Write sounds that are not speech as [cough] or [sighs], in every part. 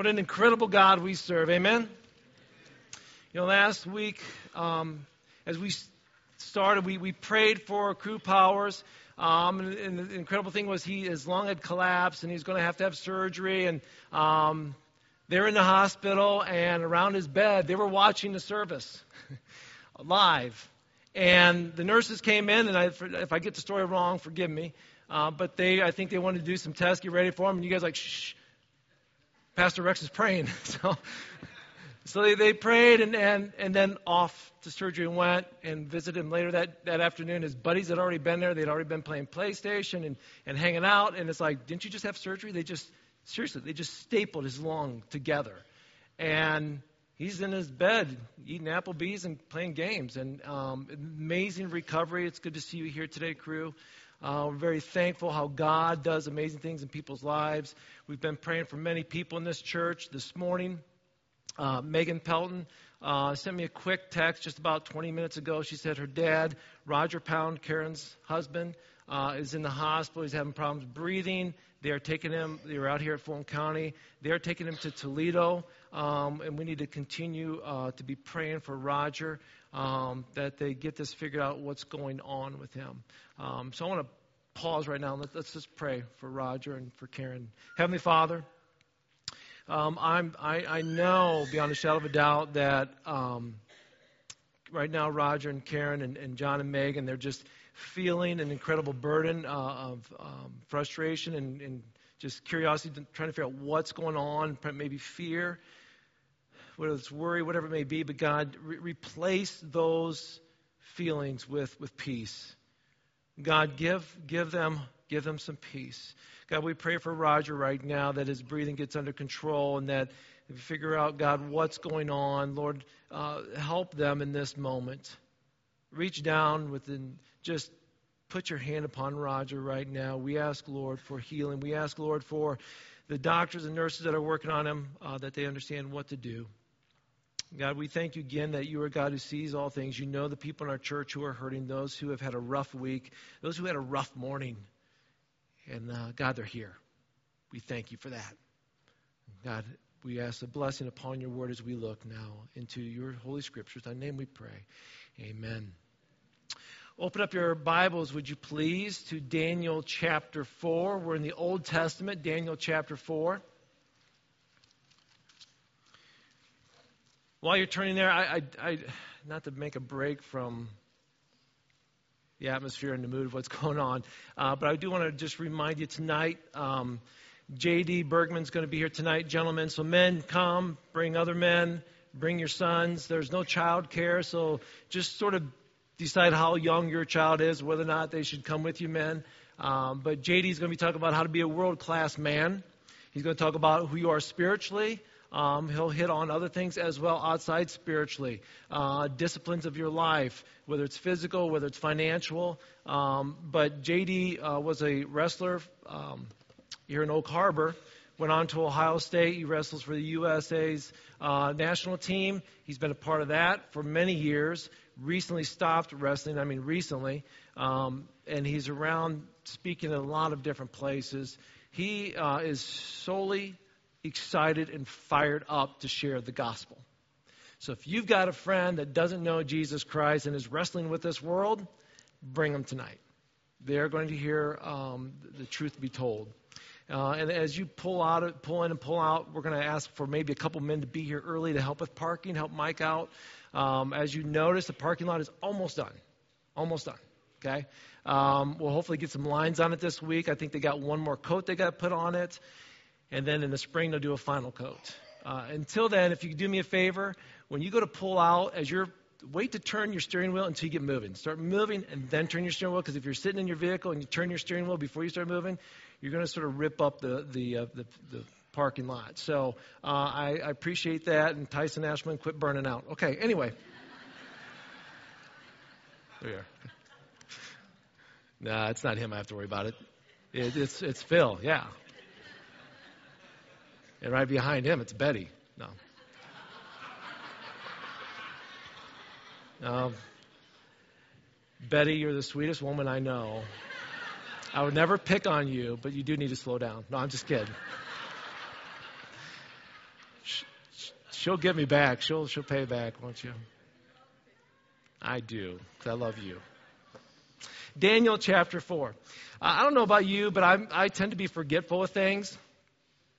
What an incredible God we serve. Amen? You know, last week, um, as we started, we, we prayed for Crew Powers. Um, and, and, the incredible thing was he his lung had collapsed and he was going to have to have surgery. And um, they're in the hospital and around his bed, they were watching the service [laughs] live. And the nurses came in, and I, if I get the story wrong, forgive me. Uh, but they, I think they wanted to do some tests, get ready for him. And you guys like, shh, Pastor Rex is praying. [laughs] so, so they, they prayed and, and, and then off to surgery and went and visited him later that, that afternoon. His buddies had already been there. They'd already been playing PlayStation and, and hanging out. And it's like, didn't you just have surgery? They just, seriously, they just stapled his lung together. And he's in his bed eating Applebee's and playing games. And um, amazing recovery. It's good to see you here today, crew. Uh, we're very thankful how God does amazing things in people's lives. We've been praying for many people in this church this morning. Uh, Megan Pelton uh, sent me a quick text just about 20 minutes ago. She said her dad, Roger Pound, Karen's husband, uh, is in the hospital. He's having problems breathing. They are taking him, they were out here at Fulton County. They are taking him to Toledo, um, and we need to continue uh, to be praying for Roger um, that they get this figured out what's going on with him. Um, so I want to pause right now. Let, us just pray for Roger and for Karen. Heavenly Father, um, I'm, I, I, know beyond a shadow of a doubt that um, right now Roger and Karen and, and, John and Megan, they're just feeling an incredible burden uh, of um, frustration and, and just curiosity, trying to figure out what's going on, maybe fear whether it's worry, whatever it may be, but God, re- replace those feelings with, with peace. God, give, give, them, give them some peace. God, we pray for Roger right now that his breathing gets under control and that you figure out, God, what's going on, Lord, uh, help them in this moment. Reach down within, just put your hand upon Roger right now. We ask, Lord, for healing. We ask, Lord, for the doctors and nurses that are working on him, uh, that they understand what to do. God, we thank you again that you are God who sees all things. You know the people in our church who are hurting, those who have had a rough week, those who had a rough morning. And uh, God, they're here. We thank you for that. God, we ask a blessing upon your word as we look now into your holy scriptures. In name we pray. Amen. Open up your Bibles, would you please, to Daniel chapter 4. We're in the Old Testament, Daniel chapter 4. While you're turning there, I, I, I, not to make a break from the atmosphere and the mood of what's [laughs] going on, uh, but I do want to just remind you tonight. Um, J.D. Bergman's going to be here tonight, gentlemen. So, men, come, bring other men, bring your sons. There's no child care, so just sort of decide how young your child is, whether or not they should come with you, men. Um, but J.D. is going to be talking about how to be a world class man. He's going to talk about who you are spiritually, um, he'll hit on other things as well outside spiritually, uh, disciplines of your life, whether it's physical, whether it's financial. Um, but JD uh, was a wrestler um, here in Oak Harbor. Went on to Ohio State. He wrestles for the USA's uh, national team. He's been a part of that for many years. Recently stopped wrestling. I mean, recently, um, and he's around speaking in a lot of different places. He uh, is solely excited and fired up to share the gospel. So if you've got a friend that doesn't know Jesus Christ and is wrestling with this world, bring them tonight. They're going to hear um, the truth be told. Uh, and as you pull out, pull in and pull out, we're going to ask for maybe a couple men to be here early to help with parking, help Mike out. Um, as you notice, the parking lot is almost done, almost done. Okay, um, we'll hopefully get some lines on it this week. I think they got one more coat they got to put on it, and then in the spring they'll do a final coat. Uh, until then, if you could do me a favor, when you go to pull out, as you're wait to turn your steering wheel until you get moving. Start moving and then turn your steering wheel because if you're sitting in your vehicle and you turn your steering wheel before you start moving, you're going to sort of rip up the the, uh, the, the parking lot. So uh, I, I, appreciate that. And Tyson Ashman, quit burning out. Okay, anyway. There you are. Nah, it's not him. I have to worry about it. it it's it's Phil. Yeah. And right behind him, it's Betty. No. Um, Betty, you're the sweetest woman I know. I would never pick on you, but you do need to slow down. No, I'm just kidding. she'll get me back. She'll, she'll pay back, won't you? I do, because I love you. Daniel chapter 4. Uh, I don't know about you, but I'm, I tend to be forgetful of things.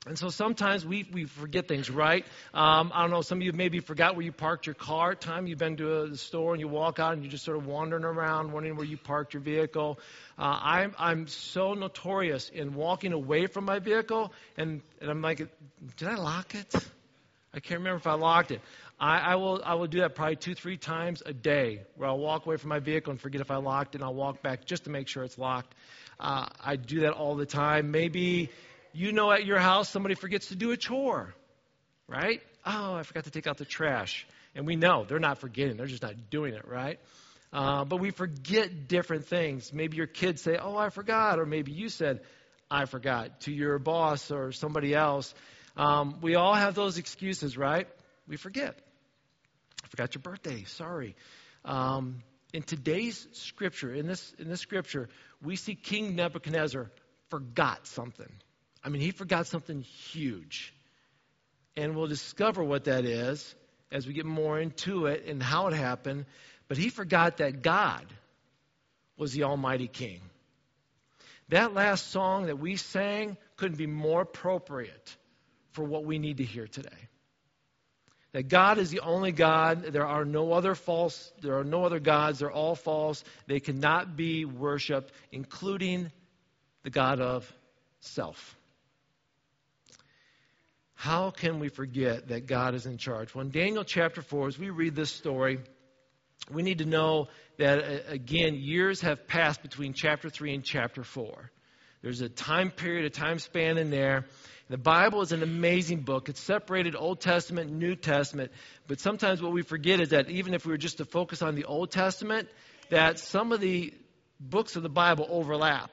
And so sometimes we, we forget things, right? Um, I don't know, some of you maybe forgot where you parked your car. Time you've been to a store and you walk out and you're just sort of wandering around, wondering where you parked your vehicle. Uh, I'm, I'm so notorious in walking away from my vehicle, and, and I'm like, did I lock it? I can't remember if I locked it. I, I, will, I will do that probably two, three times a day, where I'll walk away from my vehicle and forget if I locked it, and I'll walk back just to make sure it's locked. Uh, I do that all the time. Maybe you know at your house somebody forgets to do a chore, right? Oh, I forgot to take out the trash. And we know they're not forgetting, they're just not doing it, right? Uh, but we forget different things. Maybe your kids say, Oh, I forgot. Or maybe you said, I forgot to your boss or somebody else. Um, we all have those excuses, right? We forget. I forgot your birthday. Sorry. Um, in today's scripture, in this, in this scripture, we see King Nebuchadnezzar forgot something. I mean, he forgot something huge. And we'll discover what that is as we get more into it and how it happened. But he forgot that God was the Almighty King. That last song that we sang couldn't be more appropriate for what we need to hear today. That God is the only God. There are no other false, there are no other gods. They're all false. They cannot be worshiped, including the God of self. How can we forget that God is in charge? Well, in Daniel chapter 4, as we read this story, we need to know that, uh, again, years have passed between chapter 3 and chapter 4. There's a time period, a time span in there. The Bible is an amazing book. It's separated Old Testament New Testament. But sometimes what we forget is that even if we were just to focus on the Old Testament, that some of the books of the Bible overlap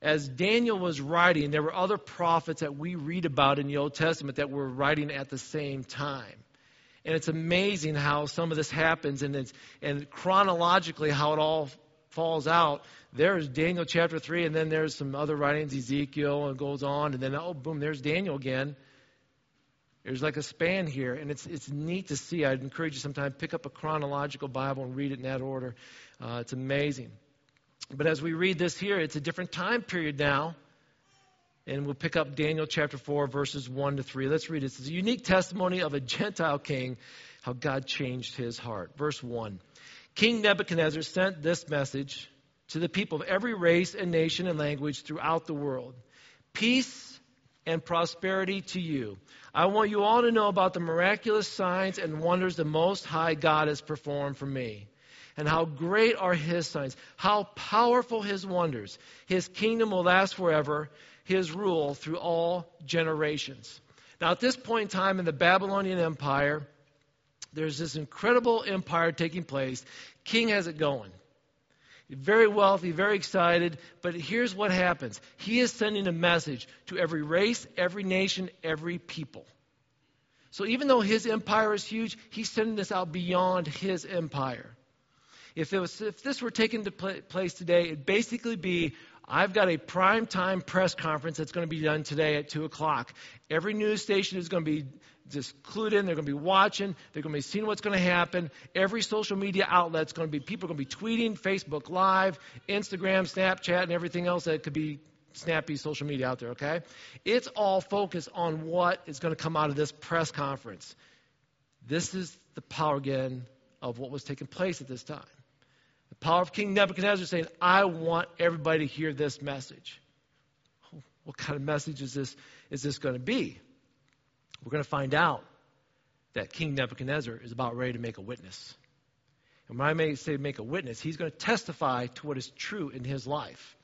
as Daniel was writing, there were other prophets that we read about in the Old Testament that were writing at the same time. And it's amazing how some of this happens and, it's, and chronologically how it all falls out. There's Daniel chapter 3, and then there's some other writings, Ezekiel, and goes on, and then, oh, boom, there's Daniel again. There's like a span here, and it's, it's neat to see. I'd encourage you sometime pick up a chronological Bible and read it in that order. Uh, it's amazing. But as we read this here, it's a different time period now. And we'll pick up Daniel chapter 4, verses 1 to 3. Let's read it. It's a unique testimony of a Gentile king, how God changed his heart. Verse 1 King Nebuchadnezzar sent this message to the people of every race and nation and language throughout the world Peace and prosperity to you. I want you all to know about the miraculous signs and wonders the Most High God has performed for me and how great are his signs, how powerful his wonders. His kingdom will last forever, his rule through all generations. Now, at this point in time in the Babylonian Empire, there's this incredible empire taking place. King has it going. Very wealthy, very excited, but here's what happens. He is sending a message to every race, every nation, every people. So even though his empire is huge, he's sending this out beyond his empire. If, it was, if this were taken to place today, it'd basically be I've got a prime time press conference that's going to be done today at 2 o'clock. Every news station is going to be just clued in. They're going to be watching. They're going to be seeing what's going to happen. Every social media outlet's going to be, people are going to be tweeting, Facebook Live, Instagram, Snapchat, and everything else that could be snappy social media out there, okay? It's all focused on what is going to come out of this press conference. This is the power again of what was taking place at this time. Power of King Nebuchadnezzar saying, I want everybody to hear this message. What kind of message is this, is this going to be? We're going to find out that King Nebuchadnezzar is about ready to make a witness. And when I may say make a witness, he's going to testify to what is true in his life.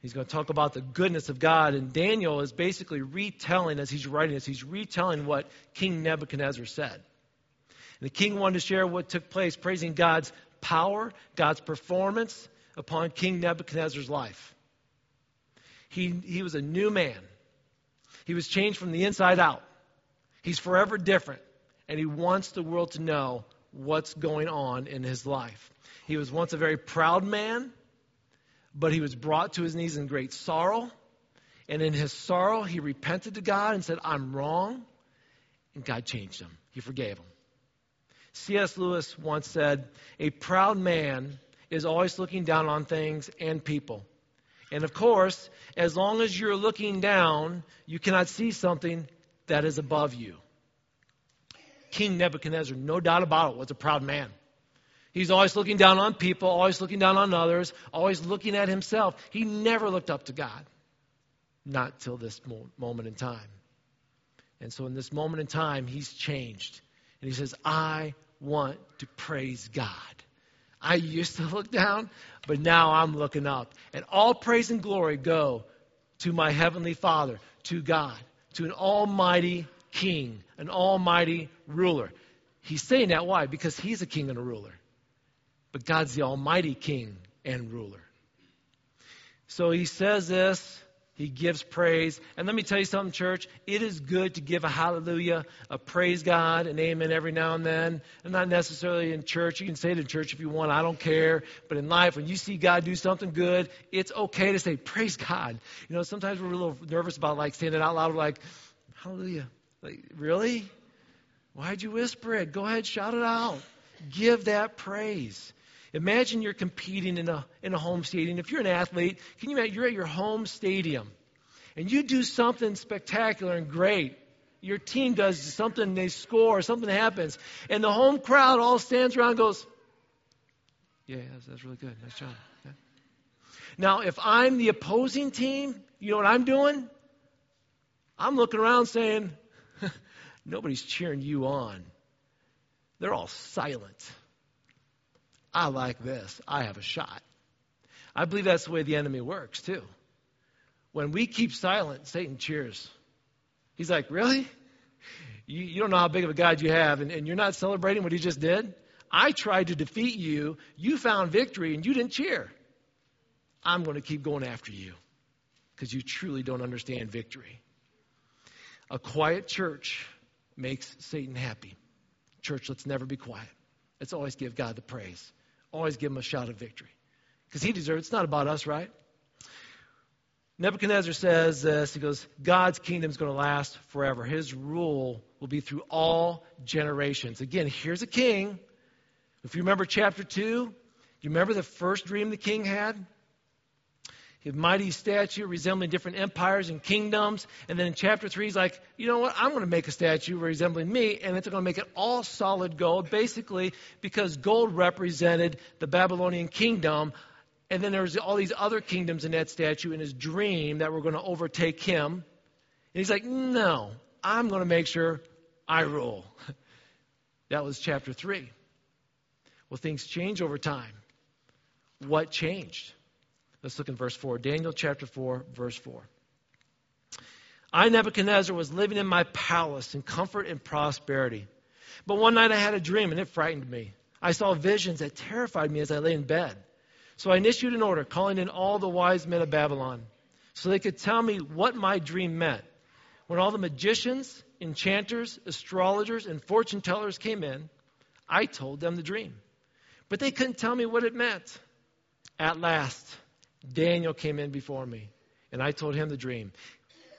He's going to talk about the goodness of God. And Daniel is basically retelling, as he's writing this, he's retelling what King Nebuchadnezzar said. And the king wanted to share what took place, praising God's power, God's performance upon King Nebuchadnezzar's life. He, he was a new man. He was changed from the inside out. He's forever different, and he wants the world to know what's going on in his life. He was once a very proud man, but he was brought to his knees in great sorrow. And in his sorrow, he repented to God and said, I'm wrong. And God changed him, He forgave him. C.S. Lewis once said, A proud man is always looking down on things and people. And of course, as long as you're looking down, you cannot see something that is above you. King Nebuchadnezzar, no doubt about it, was a proud man. He's always looking down on people, always looking down on others, always looking at himself. He never looked up to God. Not till this moment in time. And so, in this moment in time, he's changed. And he says, I want to praise God. I used to look down, but now I'm looking up. And all praise and glory go to my heavenly Father, to God, to an almighty king, an almighty ruler. He's saying that why? Because he's a king and a ruler. But God's the almighty king and ruler. So he says this he gives praise. And let me tell you something, church. It is good to give a hallelujah, a praise God, an amen every now and then. And not necessarily in church. You can say it in church if you want. I don't care. But in life, when you see God do something good, it's okay to say, praise God. You know, sometimes we're a little nervous about like saying it out loud, like, hallelujah. Like, really? Why'd you whisper it? Go ahead, shout it out. Give that praise. Imagine you're competing in a, in a home stadium. If you're an athlete, can you imagine you're at your home stadium and you do something spectacular and great. Your team does something, they score, something happens, and the home crowd all stands around and goes, Yeah, that's, that's really good. Nice job. Okay. Now, if I'm the opposing team, you know what I'm doing? I'm looking around saying, [laughs] Nobody's cheering you on. They're all silent. I like this. I have a shot. I believe that's the way the enemy works, too. When we keep silent, Satan cheers. He's like, Really? You, you don't know how big of a God you have, and, and you're not celebrating what he just did? I tried to defeat you. You found victory, and you didn't cheer. I'm going to keep going after you because you truly don't understand victory. A quiet church makes Satan happy. Church, let's never be quiet. Let's always give God the praise always give him a shot of victory. Because he deserves It's not about us, right? Nebuchadnezzar says this. He goes, God's kingdom is going to last forever. His rule will be through all generations. Again, here's a king. If you remember chapter 2, you remember the first dream the king had? A mighty statue resembling different empires and kingdoms. And then in chapter 3, he's like, you know what? I'm going to make a statue resembling me, and it's going to make it all solid gold, basically because gold represented the Babylonian kingdom. And then there's all these other kingdoms in that statue in his dream that were going to overtake him. And he's like, no, I'm going to make sure I rule. [laughs] that was chapter 3. Well, things change over time. What changed? Let's look in verse 4. Daniel chapter 4, verse 4. I, Nebuchadnezzar, was living in my palace in comfort and prosperity. But one night I had a dream and it frightened me. I saw visions that terrified me as I lay in bed. So I issued an order calling in all the wise men of Babylon so they could tell me what my dream meant. When all the magicians, enchanters, astrologers, and fortune tellers came in, I told them the dream. But they couldn't tell me what it meant. At last, Daniel came in before me, and I told him the dream.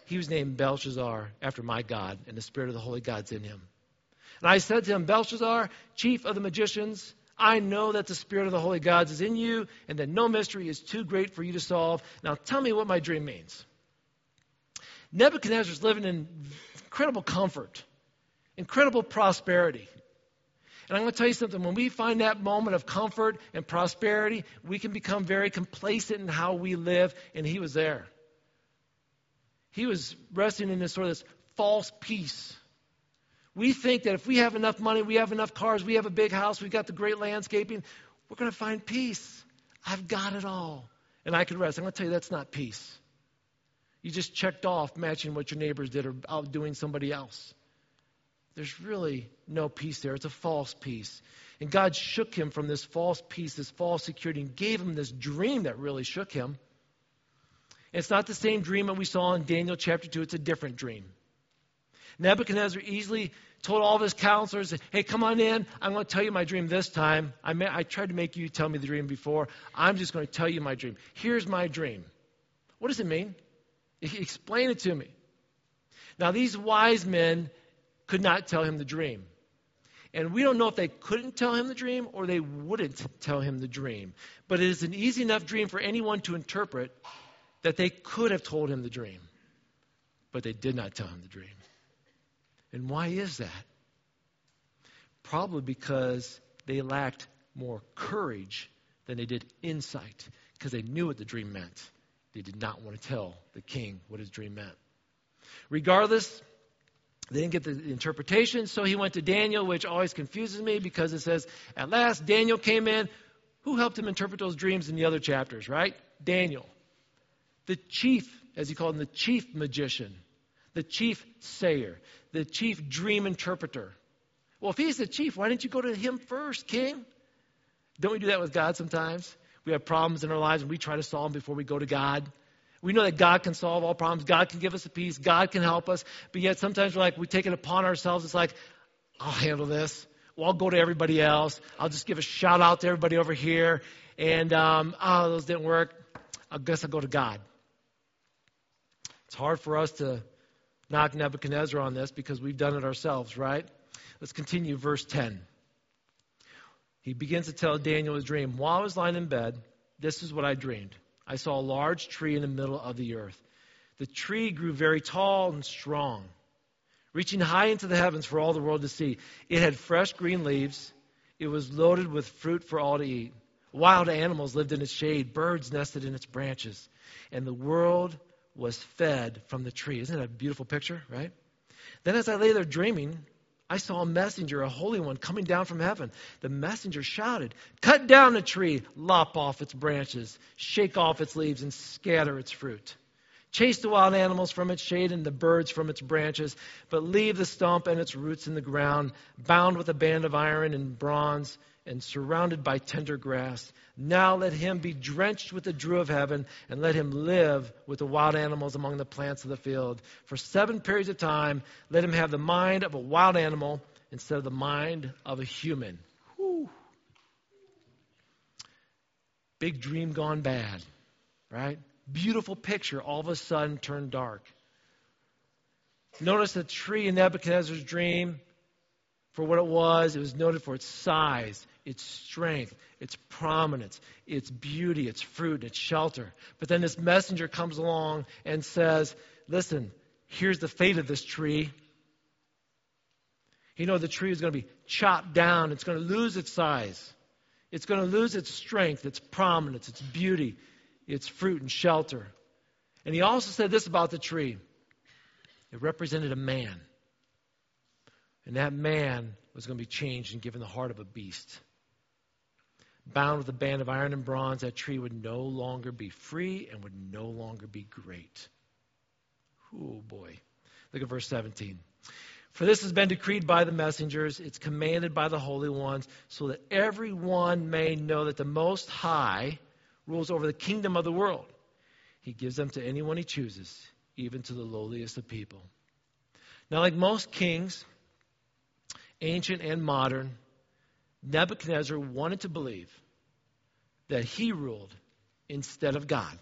He was named Belshazzar after my God, and the Spirit of the Holy God's in him. And I said to him, Belshazzar, chief of the magicians, I know that the Spirit of the Holy Gods is in you, and that no mystery is too great for you to solve. Now tell me what my dream means. Nebuchadnezzar's living in incredible comfort, incredible prosperity. And I'm going to tell you something. When we find that moment of comfort and prosperity, we can become very complacent in how we live, and he was there. He was resting in this sort of this false peace. We think that if we have enough money, we have enough cars, we have a big house, we've got the great landscaping, we're going to find peace. I've got it all. And I can rest. I'm going to tell you that's not peace. You just checked off matching what your neighbors did or outdoing somebody else. There's really no peace there. It's a false peace. And God shook him from this false peace, this false security, and gave him this dream that really shook him. And it's not the same dream that we saw in Daniel chapter 2, it's a different dream. Nebuchadnezzar easily told all of his counselors, Hey, come on in. I'm going to tell you my dream this time. I, may, I tried to make you tell me the dream before. I'm just going to tell you my dream. Here's my dream. What does it mean? Explain it to me. Now, these wise men could not tell him the dream. And we don't know if they couldn't tell him the dream or they wouldn't tell him the dream. But it is an easy enough dream for anyone to interpret that they could have told him the dream. But they did not tell him the dream. And why is that? Probably because they lacked more courage than they did insight, because they knew what the dream meant. They did not want to tell the king what his dream meant. Regardless, they didn't get the interpretation, so he went to Daniel, which always confuses me because it says, At last Daniel came in. Who helped him interpret those dreams in the other chapters, right? Daniel. The chief, as he called him, the chief magician, the chief sayer, the chief dream interpreter. Well, if he's the chief, why didn't you go to him first, king? Don't we do that with God sometimes? We have problems in our lives and we try to solve them before we go to God. We know that God can solve all problems. God can give us a peace. God can help us. But yet sometimes we're like, we take it upon ourselves. It's like, I'll handle this. Well, I'll go to everybody else. I'll just give a shout out to everybody over here. And, um, oh, those didn't work. I guess I'll go to God. It's hard for us to knock Nebuchadnezzar on this because we've done it ourselves, right? Let's continue verse 10. He begins to tell Daniel his dream. While I was lying in bed, this is what I dreamed. I saw a large tree in the middle of the earth. The tree grew very tall and strong, reaching high into the heavens for all the world to see. It had fresh green leaves. It was loaded with fruit for all to eat. Wild animals lived in its shade, birds nested in its branches, and the world was fed from the tree. Isn't that a beautiful picture, right? Then, as I lay there dreaming, I saw a messenger, a holy one, coming down from heaven. The messenger shouted, Cut down the tree, lop off its branches, shake off its leaves, and scatter its fruit. Chase the wild animals from its shade and the birds from its branches, but leave the stump and its roots in the ground, bound with a band of iron and bronze and surrounded by tender grass. Now let him be drenched with the dew of heaven, and let him live with the wild animals among the plants of the field. For seven periods of time, let him have the mind of a wild animal instead of the mind of a human. Whew. Big dream gone bad, right? Beautiful picture, all of a sudden turned dark. Notice the tree in Nebuchadnezzar's dream for what it was. It was noted for its size, its strength, its prominence, its beauty, its fruit, its shelter. But then this messenger comes along and says, Listen, here's the fate of this tree. You know, the tree is going to be chopped down, it's going to lose its size, it's going to lose its strength, its prominence, its beauty, its fruit and shelter. And he also said this about the tree it represented a man. And that man was going to be changed and given the heart of a beast. Bound with a band of iron and bronze, that tree would no longer be free and would no longer be great. Oh boy. Look at verse 17. For this has been decreed by the messengers, it's commanded by the holy ones, so that everyone may know that the Most High rules over the kingdom of the world. He gives them to anyone he chooses, even to the lowliest of people. Now, like most kings, ancient and modern, Nebuchadnezzar wanted to believe that he ruled instead of God,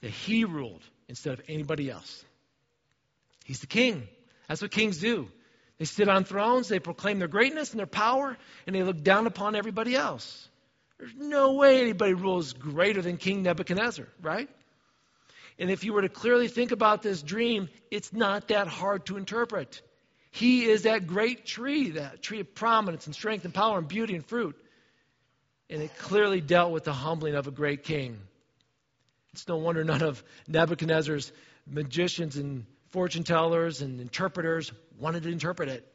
that he ruled instead of anybody else. He's the king. That's what kings do. They sit on thrones, they proclaim their greatness and their power, and they look down upon everybody else. There's no way anybody rules greater than King Nebuchadnezzar, right? And if you were to clearly think about this dream, it's not that hard to interpret. He is that great tree, that tree of prominence and strength and power and beauty and fruit. And it clearly dealt with the humbling of a great king. It's no wonder none of Nebuchadnezzar's magicians and fortune tellers and interpreters wanted to interpret it.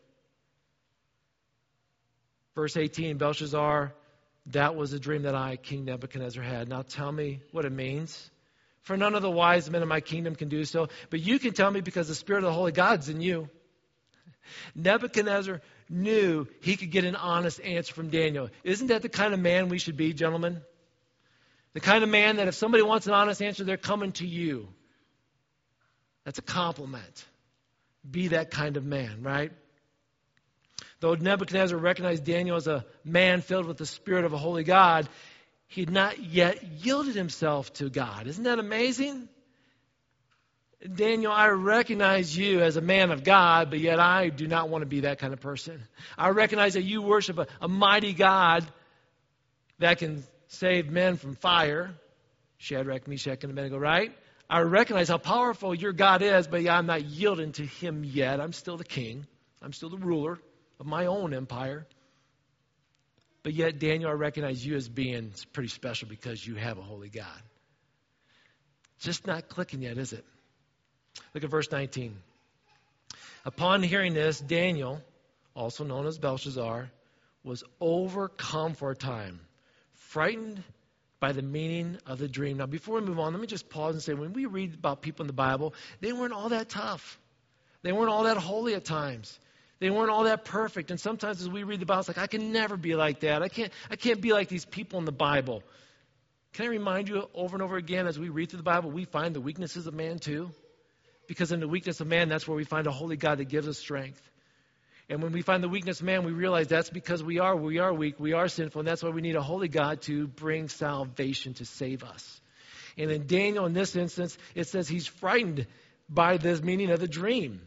Verse 18 Belshazzar, that was a dream that I, King Nebuchadnezzar, had. Now tell me what it means. For none of the wise men of my kingdom can do so, but you can tell me because the Spirit of the Holy God's is in you. Nebuchadnezzar knew he could get an honest answer from Daniel. Isn't that the kind of man we should be, gentlemen? The kind of man that if somebody wants an honest answer, they're coming to you. That's a compliment. Be that kind of man, right? Though Nebuchadnezzar recognized Daniel as a man filled with the Spirit of a holy God, he had not yet yielded himself to God. Isn't that amazing? Daniel, I recognize you as a man of God, but yet I do not want to be that kind of person. I recognize that you worship a, a mighty God that can save men from fire. Shadrach, Meshach, and Abednego, right? I recognize how powerful your God is, but I'm not yielding to him yet. I'm still the king. I'm still the ruler of my own empire. But yet, Daniel, I recognize you as being pretty special because you have a holy God. Just not clicking yet, is it? Look at verse 19. Upon hearing this, Daniel, also known as Belshazzar, was overcome for a time, frightened by the meaning of the dream. Now, before we move on, let me just pause and say when we read about people in the Bible, they weren't all that tough. They weren't all that holy at times. They weren't all that perfect. And sometimes as we read the Bible, it's like, I can never be like that. I can't, I can't be like these people in the Bible. Can I remind you over and over again as we read through the Bible, we find the weaknesses of man too? Because in the weakness of man, that's where we find a holy God that gives us strength. And when we find the weakness of man, we realize that's because we are we are weak, we are sinful, and that's why we need a holy God to bring salvation to save us. And in Daniel, in this instance, it says he's frightened by this meaning of the dream.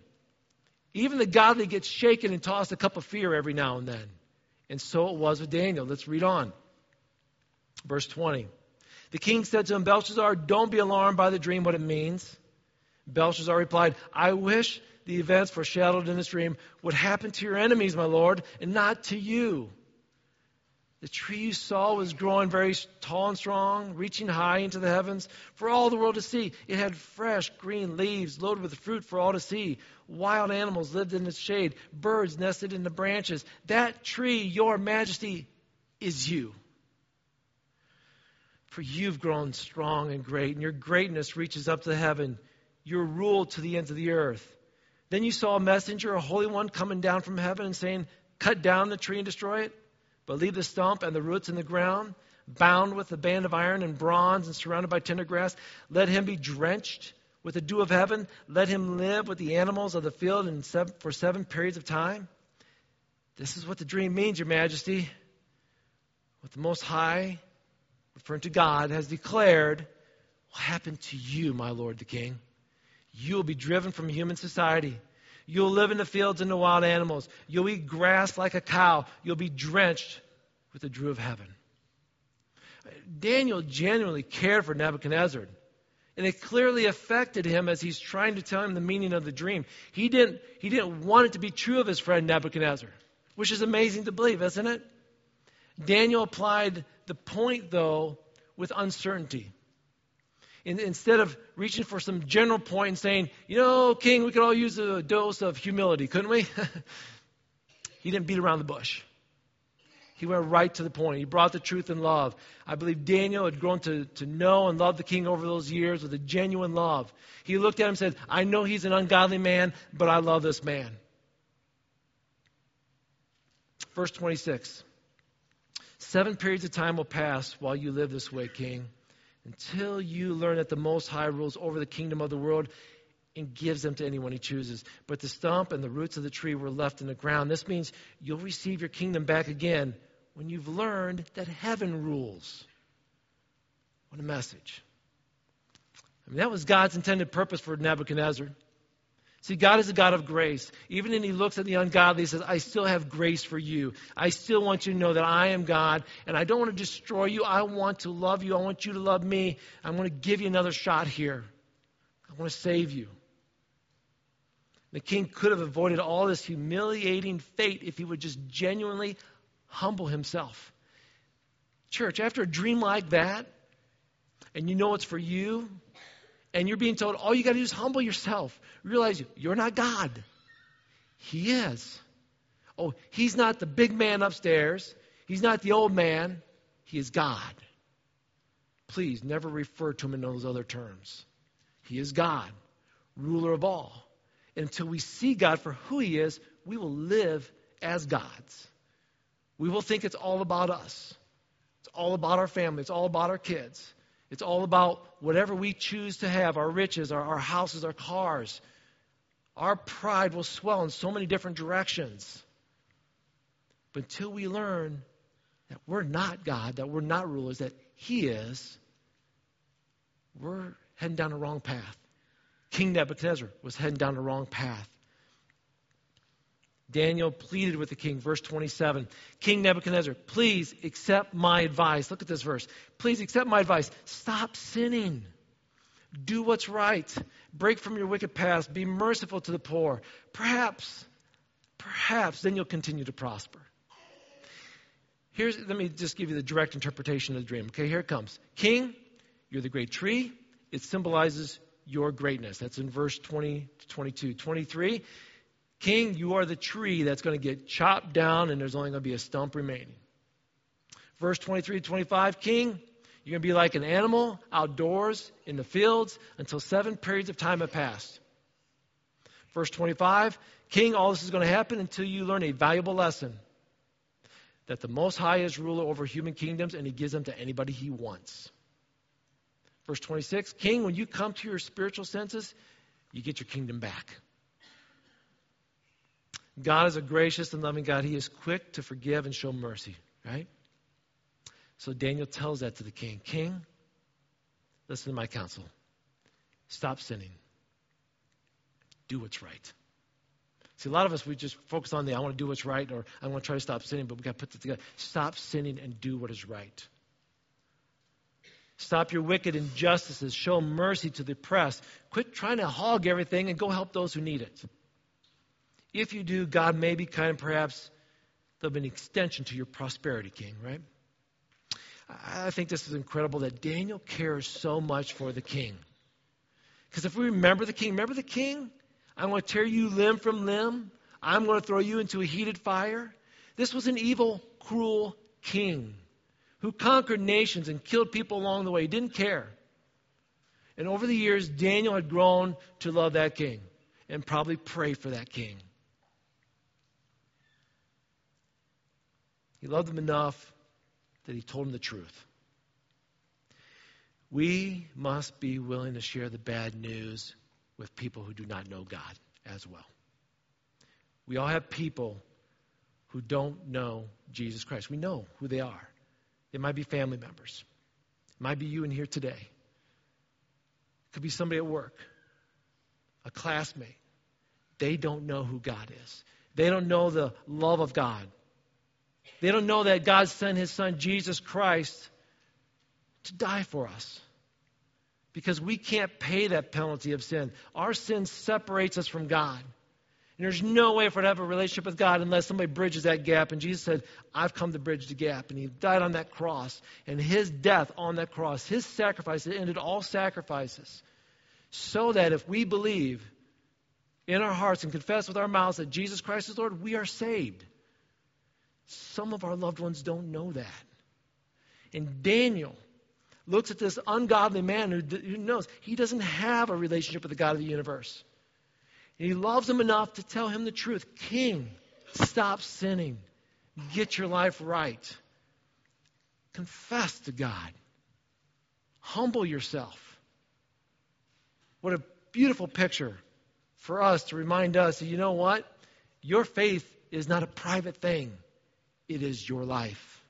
Even the godly gets shaken and tossed a cup of fear every now and then. And so it was with Daniel. Let's read on. Verse 20. The king said to him, Belshazzar, don't be alarmed by the dream, what it means. Belshazzar replied, I wish the events foreshadowed in this dream would happen to your enemies, my Lord, and not to you. The tree you saw was growing very tall and strong, reaching high into the heavens for all the world to see. It had fresh green leaves loaded with fruit for all to see. Wild animals lived in its shade, birds nested in the branches. That tree, your majesty, is you. For you've grown strong and great, and your greatness reaches up to heaven, your rule to the ends of the earth. Then you saw a messenger, a holy one, coming down from heaven and saying, Cut down the tree and destroy it, but leave the stump and the roots in the ground, bound with a band of iron and bronze and surrounded by tender grass. Let him be drenched with the dew of heaven. Let him live with the animals of the field in seven, for seven periods of time. This is what the dream means, Your Majesty. What the Most High, referring to God, has declared will happen to you, my Lord the King. You'll be driven from human society. You'll live in the fields and the wild animals. You'll eat grass like a cow. You'll be drenched with the dew of heaven. Daniel genuinely cared for Nebuchadnezzar. And it clearly affected him as he's trying to tell him the meaning of the dream. He didn't, he didn't want it to be true of his friend Nebuchadnezzar, which is amazing to believe, isn't it? Daniel applied the point, though, with uncertainty in, instead of reaching for some general point and saying, you know, King, we could all use a dose of humility, couldn't we? [laughs] he didn't beat around the bush. He went right to the point. He brought the truth and love. I believe Daniel had grown to, to know and love the king over those years with a genuine love. He looked at him and said, I know he's an ungodly man, but I love this man. Verse 26 Seven periods of time will pass while you live this way, king until you learn that the Most High rules over the kingdom of the world and gives them to anyone he chooses. But the stump and the roots of the tree were left in the ground. This means you'll receive your kingdom back again when you've learned that heaven rules. What a message. I mean, that was God's intended purpose for Nebuchadnezzar. See, God is a God of grace. Even when He looks at the ungodly, He says, I still have grace for you. I still want you to know that I am God, and I don't want to destroy you. I want to love you. I want you to love me. I want to give you another shot here. I want to save you. The king could have avoided all this humiliating fate if he would just genuinely humble himself. Church, after a dream like that, and you know it's for you, and you're being told all you got to do is humble yourself. Realize you're not God. He is. Oh, he's not the big man upstairs. He's not the old man. He is God. Please never refer to him in those other terms. He is God, ruler of all. Until we see God for who he is, we will live as gods. We will think it's all about us. It's all about our family. It's all about our kids. It's all about whatever we choose to have our riches, our, our houses, our cars. Our pride will swell in so many different directions. But until we learn that we're not God, that we're not rulers, that He is, we're heading down the wrong path. King Nebuchadnezzar was heading down the wrong path. Daniel pleaded with the king. Verse 27 King Nebuchadnezzar, please accept my advice. Look at this verse. Please accept my advice. Stop sinning. Do what's right. Break from your wicked past. Be merciful to the poor. Perhaps, perhaps then you'll continue to prosper. Here's, let me just give you the direct interpretation of the dream. Okay, here it comes. King, you're the great tree. It symbolizes your greatness. That's in verse 20 to 22. 23, King, you are the tree that's going to get chopped down and there's only going to be a stump remaining. Verse 23 to 25, King, you're going to be like an animal outdoors in the fields until seven periods of time have passed. Verse 25, King, all this is going to happen until you learn a valuable lesson that the Most High is ruler over human kingdoms and he gives them to anybody he wants. Verse 26 King, when you come to your spiritual senses, you get your kingdom back. God is a gracious and loving God. He is quick to forgive and show mercy, right? So Daniel tells that to the king King, listen to my counsel. Stop sinning. Do what's right. See, a lot of us, we just focus on the I want to do what's right or I want to try to stop sinning, but we've got to put it together. Stop sinning and do what is right. Stop your wicked injustices. Show mercy to the oppressed. Quit trying to hog everything and go help those who need it. If you do, God may be kind, perhaps there'll be an extension to your prosperity, King, right? I think this is incredible that Daniel cares so much for the king. Because if we remember the king, remember the king? I'm going to tear you limb from limb. I'm going to throw you into a heated fire. This was an evil, cruel king who conquered nations and killed people along the way. He didn't care. And over the years, Daniel had grown to love that king and probably pray for that king. He loved him enough that he told him the truth. We must be willing to share the bad news with people who do not know God as well. We all have people who don't know Jesus Christ. We know who they are. It might be family members. It might be you in here today. It could be somebody at work, a classmate. They don't know who God is. They don't know the love of God. They don't know that God sent his son, Jesus Christ, to die for us. Because we can't pay that penalty of sin. Our sin separates us from God. And there's no way for to have a relationship with God unless somebody bridges that gap. And Jesus said, I've come to bridge the gap. And he died on that cross. And his death on that cross, his sacrifice, it ended all sacrifices. So that if we believe in our hearts and confess with our mouths that Jesus Christ is Lord, we are saved. Some of our loved ones don't know that. And Daniel looks at this ungodly man who, who knows he doesn't have a relationship with the God of the universe. And he loves him enough to tell him the truth King, stop sinning. Get your life right. Confess to God. Humble yourself. What a beautiful picture for us to remind us that you know what? Your faith is not a private thing. It is your life.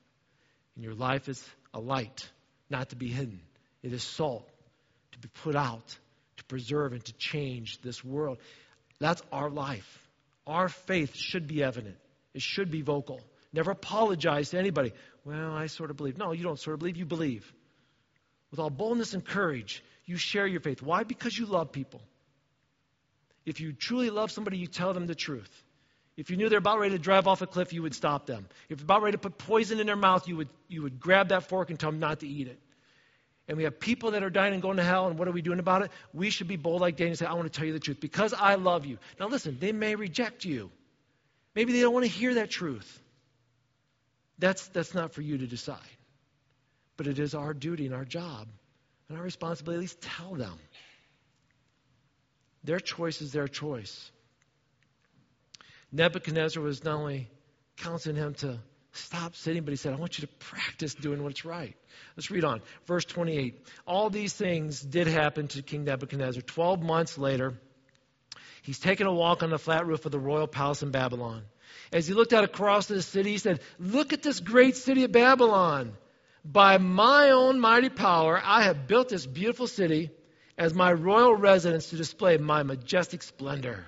And your life is a light, not to be hidden. It is salt to be put out, to preserve, and to change this world. That's our life. Our faith should be evident, it should be vocal. Never apologize to anybody. Well, I sort of believe. No, you don't sort of believe, you believe. With all boldness and courage, you share your faith. Why? Because you love people. If you truly love somebody, you tell them the truth. If you knew they're about ready to drive off a cliff, you would stop them. If you're about ready to put poison in their mouth, you would, you would grab that fork and tell them not to eat it. And we have people that are dying and going to hell, and what are we doing about it? We should be bold like Daniel and say, I want to tell you the truth because I love you. Now, listen, they may reject you. Maybe they don't want to hear that truth. That's, that's not for you to decide. But it is our duty and our job and our responsibility at least tell them. Their choice is their choice. Nebuchadnezzar was not only counseling him to stop sitting, but he said, I want you to practice doing what's right. Let's read on. Verse 28. All these things did happen to King Nebuchadnezzar. Twelve months later, he's taking a walk on the flat roof of the royal palace in Babylon. As he looked out across the city, he said, Look at this great city of Babylon. By my own mighty power, I have built this beautiful city, as my royal residence to display my majestic splendor.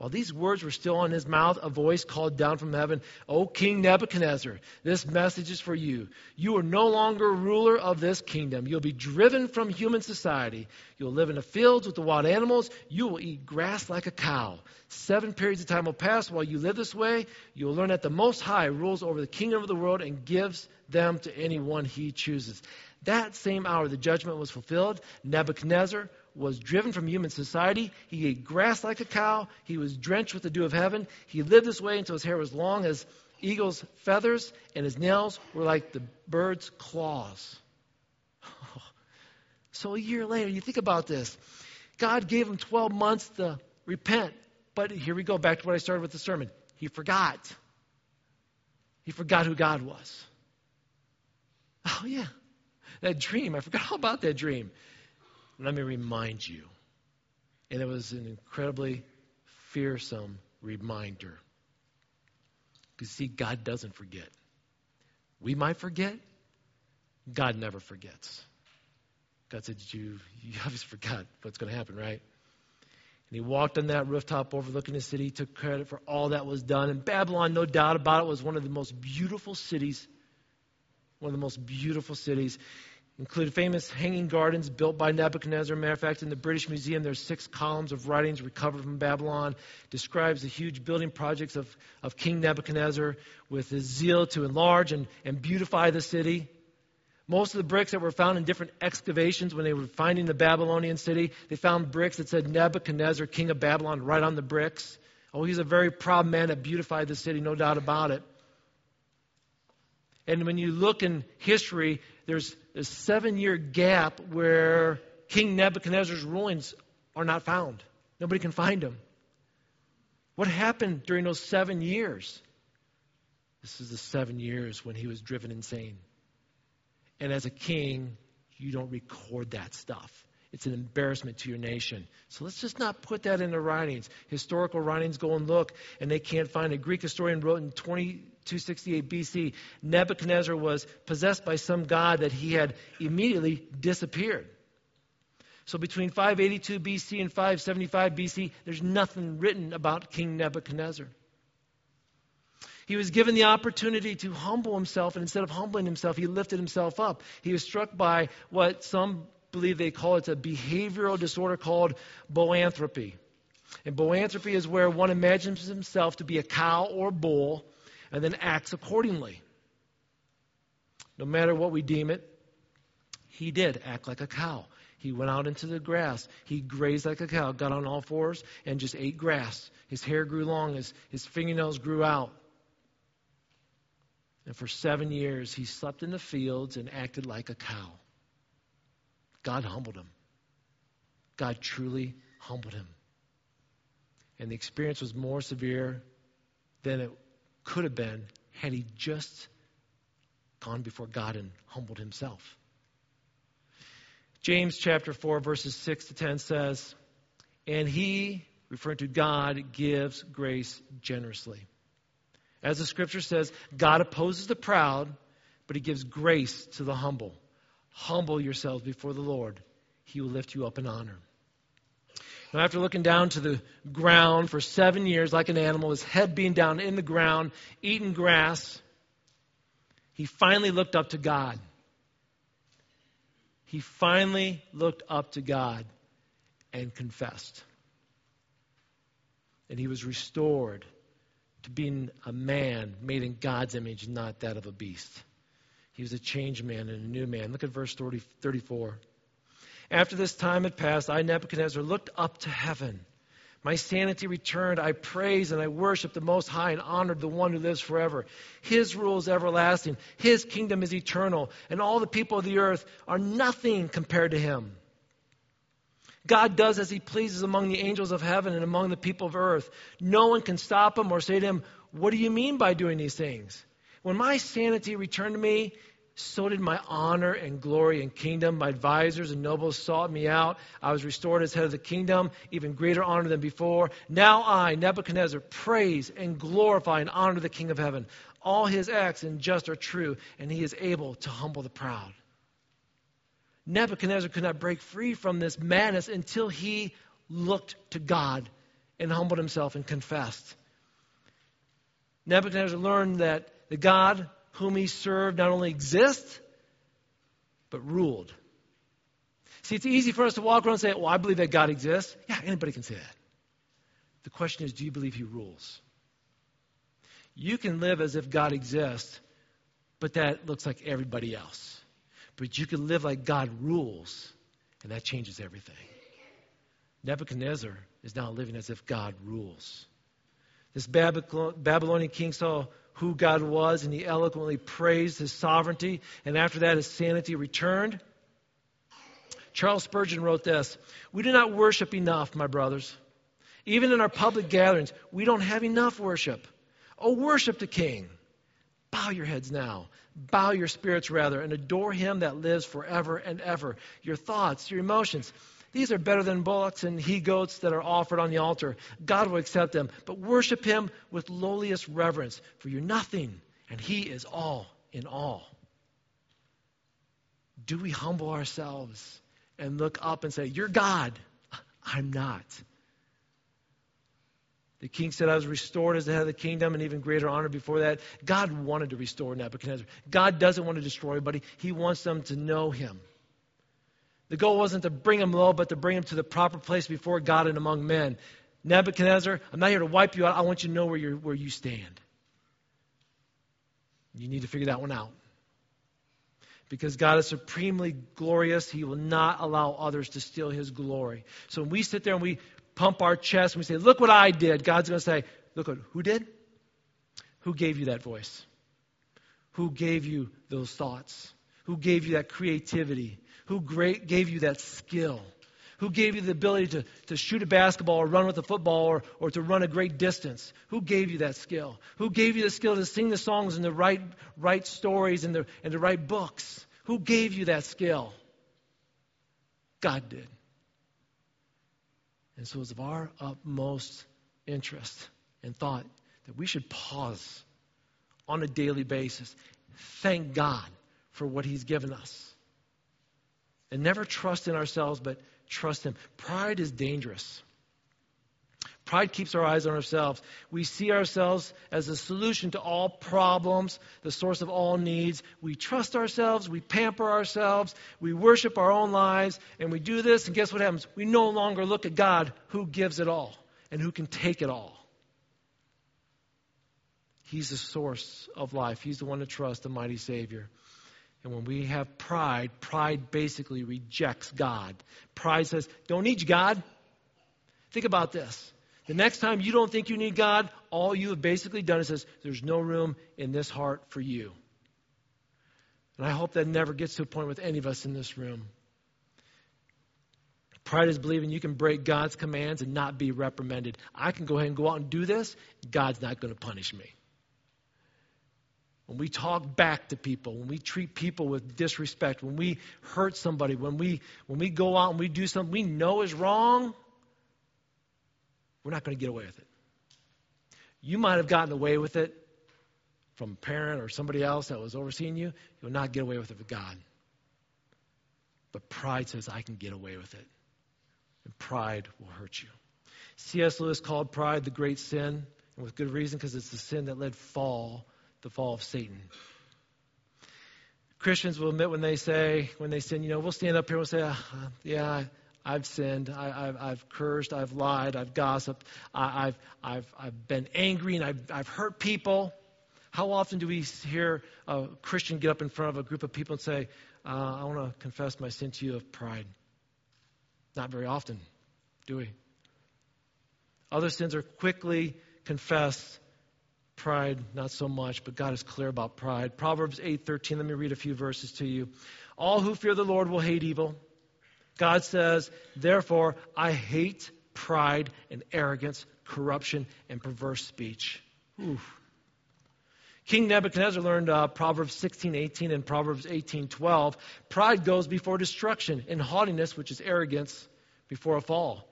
While these words were still in his mouth, a voice called down from heaven, O King Nebuchadnezzar, this message is for you. You are no longer ruler of this kingdom. You'll be driven from human society. You'll live in the fields with the wild animals. You will eat grass like a cow. Seven periods of time will pass while you live this way. You will learn that the Most High rules over the kingdom of the world and gives them to anyone he chooses. That same hour, the judgment was fulfilled. Nebuchadnezzar was driven from human society. He ate grass like a cow. He was drenched with the dew of heaven. He lived this way until his hair was long as eagle's feathers, and his nails were like the bird's claws. [sighs] So a year later, you think about this. God gave him 12 months to repent. But here we go back to what I started with the sermon. He forgot. He forgot who God was. Oh, yeah. That dream. I forgot all about that dream. Let me remind you. And it was an incredibly fearsome reminder. Because, see, God doesn't forget. We might forget, God never forgets. God said, You, you obviously forgot what's going to happen, right? And he walked on that rooftop overlooking the city, took credit for all that was done. And Babylon, no doubt about it, was one of the most beautiful cities. One of the most beautiful cities include famous hanging gardens built by Nebuchadnezzar. Matter of fact, in the British Museum, there's six columns of writings recovered from Babylon. Describes the huge building projects of, of King Nebuchadnezzar with his zeal to enlarge and, and beautify the city. Most of the bricks that were found in different excavations when they were finding the Babylonian city, they found bricks that said Nebuchadnezzar, king of Babylon, right on the bricks. Oh, he's a very proud man that beautified the city, no doubt about it. And when you look in history, there's a seven year gap where King Nebuchadnezzar's rulings are not found. Nobody can find them. What happened during those seven years? This is the seven years when he was driven insane. And as a king, you don't record that stuff. It's an embarrassment to your nation. So let's just not put that in the writings. Historical writings go and look, and they can't find. A Greek historian wrote in 20, 268 BC, Nebuchadnezzar was possessed by some god that he had immediately disappeared. So between 582 BC and 575 BC, there's nothing written about King Nebuchadnezzar. He was given the opportunity to humble himself, and instead of humbling himself, he lifted himself up. He was struck by what some believe they call it a behavioral disorder called boanthropy. And boanthropy is where one imagines himself to be a cow or bull and then acts accordingly. No matter what we deem it, he did act like a cow. He went out into the grass. He grazed like a cow, got on all fours, and just ate grass. His hair grew long, his, his fingernails grew out. And for seven years, he slept in the fields and acted like a cow. God humbled him. God truly humbled him. And the experience was more severe than it could have been had he just gone before God and humbled himself. James chapter 4, verses 6 to 10 says, And he, referring to God, gives grace generously. As the scripture says, God opposes the proud, but he gives grace to the humble. Humble yourselves before the Lord, he will lift you up in honor. Now, after looking down to the ground for seven years like an animal, his head being down in the ground, eating grass, he finally looked up to God. He finally looked up to God and confessed. And he was restored to being a man made in God's image, not that of a beast. He was a changed man and a new man. Look at verse 30, 34. After this time had passed, I, Nebuchadnezzar, looked up to heaven. My sanity returned. I praised and I worshiped the Most High and honored the one who lives forever. His rule is everlasting. His kingdom is eternal. And all the people of the earth are nothing compared to him. God does as he pleases among the angels of heaven and among the people of earth. No one can stop him or say to him, What do you mean by doing these things? When my sanity returned to me, so did my honor and glory and kingdom. My advisors and nobles sought me out. I was restored as head of the kingdom, even greater honor than before. Now I, Nebuchadnezzar, praise and glorify and honor the King of heaven. All his acts and just are true, and he is able to humble the proud. Nebuchadnezzar could not break free from this madness until he looked to God and humbled himself and confessed. Nebuchadnezzar learned that the God whom he served not only exists, but ruled. See, it's easy for us to walk around and say, Well, I believe that God exists. Yeah, anybody can say that. The question is, do you believe he rules? You can live as if God exists, but that looks like everybody else. But you can live like God rules, and that changes everything. Nebuchadnezzar is now living as if God rules. This Babylonian king saw who God was, and he eloquently praised his sovereignty, and after that, his sanity returned. Charles Spurgeon wrote this We do not worship enough, my brothers. Even in our public gatherings, we don't have enough worship. Oh, worship the King. Bow your heads now. Bow your spirits, rather, and adore him that lives forever and ever. Your thoughts, your emotions, these are better than bullocks and he goats that are offered on the altar. God will accept them, but worship him with lowliest reverence, for you're nothing, and he is all in all. Do we humble ourselves and look up and say, You're God? I'm not. The king said, I was restored as the head of the kingdom and even greater honor before that. God wanted to restore Nebuchadnezzar. God doesn't want to destroy anybody, He wants them to know Him. The goal wasn't to bring him low, but to bring him to the proper place before God and among men. Nebuchadnezzar, I'm not here to wipe you out. I want you to know where, you where you stand. You need to figure that one out. Because God is supremely glorious, He will not allow others to steal His glory. So when we sit there and we pump our chest and we say, Look what I did, God's going to say, Look what, who did? Who gave you that voice? Who gave you those thoughts? Who gave you that creativity? Who great, gave you that skill? Who gave you the ability to, to shoot a basketball or run with a football or, or to run a great distance? Who gave you that skill? Who gave you the skill to sing the songs and to write, write stories and, the, and to write books? Who gave you that skill? God did. And so it's of our utmost interest and thought that we should pause on a daily basis. Thank God for what He's given us. And never trust in ourselves, but trust Him. Pride is dangerous. Pride keeps our eyes on ourselves. We see ourselves as the solution to all problems, the source of all needs. We trust ourselves, we pamper ourselves, we worship our own lives, and we do this, and guess what happens? We no longer look at God who gives it all and who can take it all. He's the source of life, He's the one to trust, the mighty Savior. And when we have pride, pride basically rejects God. Pride says, Don't need you, God. Think about this. The next time you don't think you need God, all you have basically done is says, There's no room in this heart for you. And I hope that never gets to a point with any of us in this room. Pride is believing you can break God's commands and not be reprimanded. I can go ahead and go out and do this, God's not going to punish me when we talk back to people, when we treat people with disrespect, when we hurt somebody, when we when we go out and we do something we know is wrong, we're not going to get away with it. You might have gotten away with it from a parent or somebody else that was overseeing you. You'll not get away with it with God. But pride says, I can get away with it. And pride will hurt you. C.S. Lewis called pride the great sin, and with good reason, because it's the sin that led fall the fall of Satan. Christians will admit when they say, when they sin, you know, we'll stand up here and we'll say, uh, yeah, I've sinned, I, have I've cursed, I've lied, I've gossiped, I, have I've, I've been angry, and I've, I've hurt people. How often do we hear a Christian get up in front of a group of people and say, uh, I want to confess my sin to you of pride? Not very often, do we? Other sins are quickly confessed pride not so much but god is clear about pride. Proverbs 8.13 let me read a few verses to you. All who fear the lord will hate evil. God says therefore i hate pride and arrogance corruption and perverse speech. Oof. king nebuchadnezzar learned uh, proverbs 16.18 and proverbs 18.12 pride goes before destruction and haughtiness which is arrogance before a fall.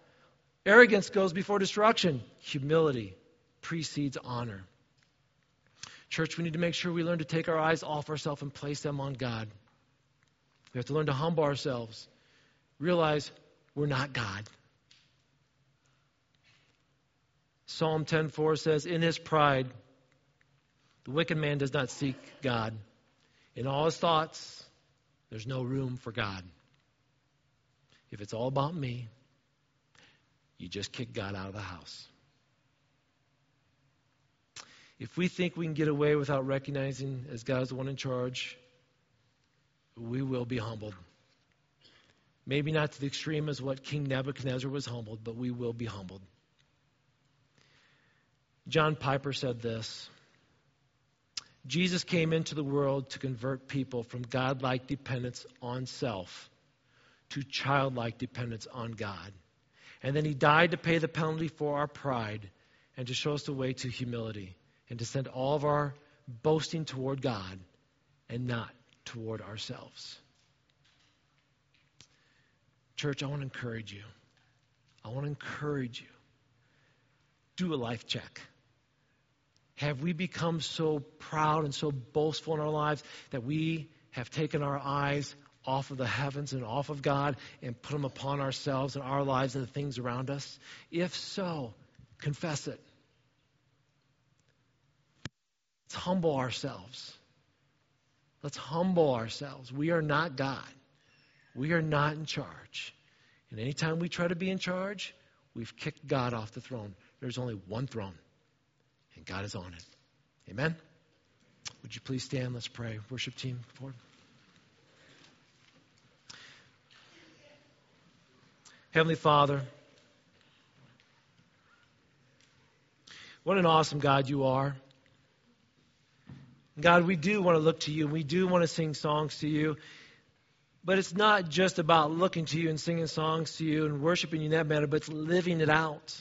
Arrogance goes before destruction. Humility precedes honor Church, we need to make sure we learn to take our eyes off ourselves and place them on God. We have to learn to humble ourselves, realize we're not God. Psalm 10:4 says, "In his pride, the wicked man does not seek God. In all his thoughts, there's no room for God. If it's all about me, you just kick God out of the house." If we think we can get away without recognizing as God is the one in charge, we will be humbled. Maybe not to the extreme as what King Nebuchadnezzar was humbled, but we will be humbled. John Piper said this Jesus came into the world to convert people from godlike dependence on self to childlike dependence on God. And then he died to pay the penalty for our pride and to show us the way to humility and to send all of our boasting toward God and not toward ourselves. Church, I want to encourage you. I want to encourage you. Do a life check. Have we become so proud and so boastful in our lives that we have taken our eyes off of the heavens and off of God and put them upon ourselves and our lives and the things around us? If so, confess it. Let's humble ourselves. Let's humble ourselves. We are not God. We are not in charge. And anytime we try to be in charge, we've kicked God off the throne. There's only one throne, and God is on it. Amen? Would you please stand? Let's pray. Worship team, forward. Heavenly Father, what an awesome God you are. God, we do want to look to you. We do want to sing songs to you. But it's not just about looking to you and singing songs to you and worshiping you in that manner, but it's living it out.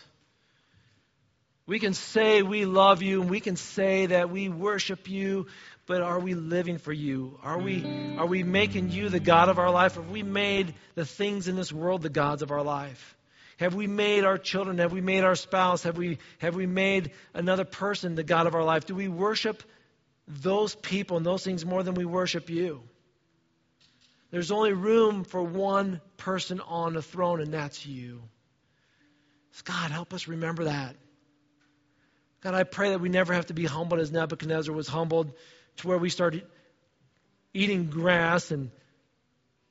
We can say we love you and we can say that we worship you, but are we living for you? Are we, are we making you the God of our life? Have we made the things in this world the gods of our life? Have we made our children? Have we made our spouse? Have we, have we made another person the God of our life? Do we worship those people and those things more than we worship you. There's only room for one person on the throne, and that's you. God, help us remember that. God, I pray that we never have to be humbled as Nebuchadnezzar was humbled to where we started eating grass and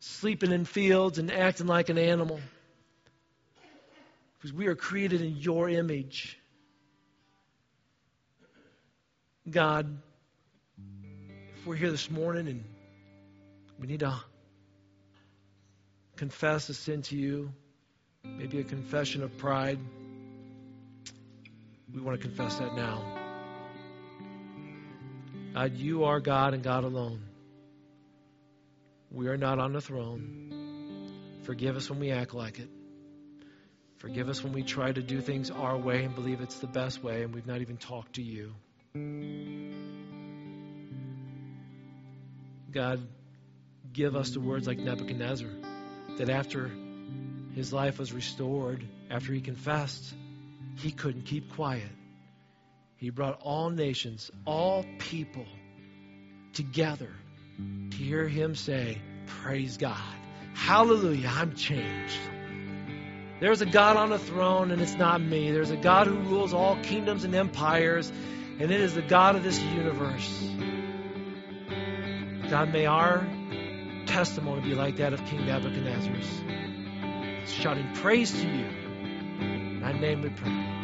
sleeping in fields and acting like an animal. Because we are created in your image. God, we're here this morning and we need to confess a sin to you, maybe a confession of pride, we want to confess that now. God, you are God and God alone. We are not on the throne. Forgive us when we act like it. Forgive us when we try to do things our way and believe it's the best way and we've not even talked to you. God, give us the words like Nebuchadnezzar, that after his life was restored, after he confessed, he couldn't keep quiet. He brought all nations, all people together to hear him say, Praise God. Hallelujah, I'm changed. There's a God on the throne, and it's not me. There's a God who rules all kingdoms and empires, and it is the God of this universe. God, may our testimony be like that of King Nebuchadnezzar's, shouting praise to you. In thy name we pray.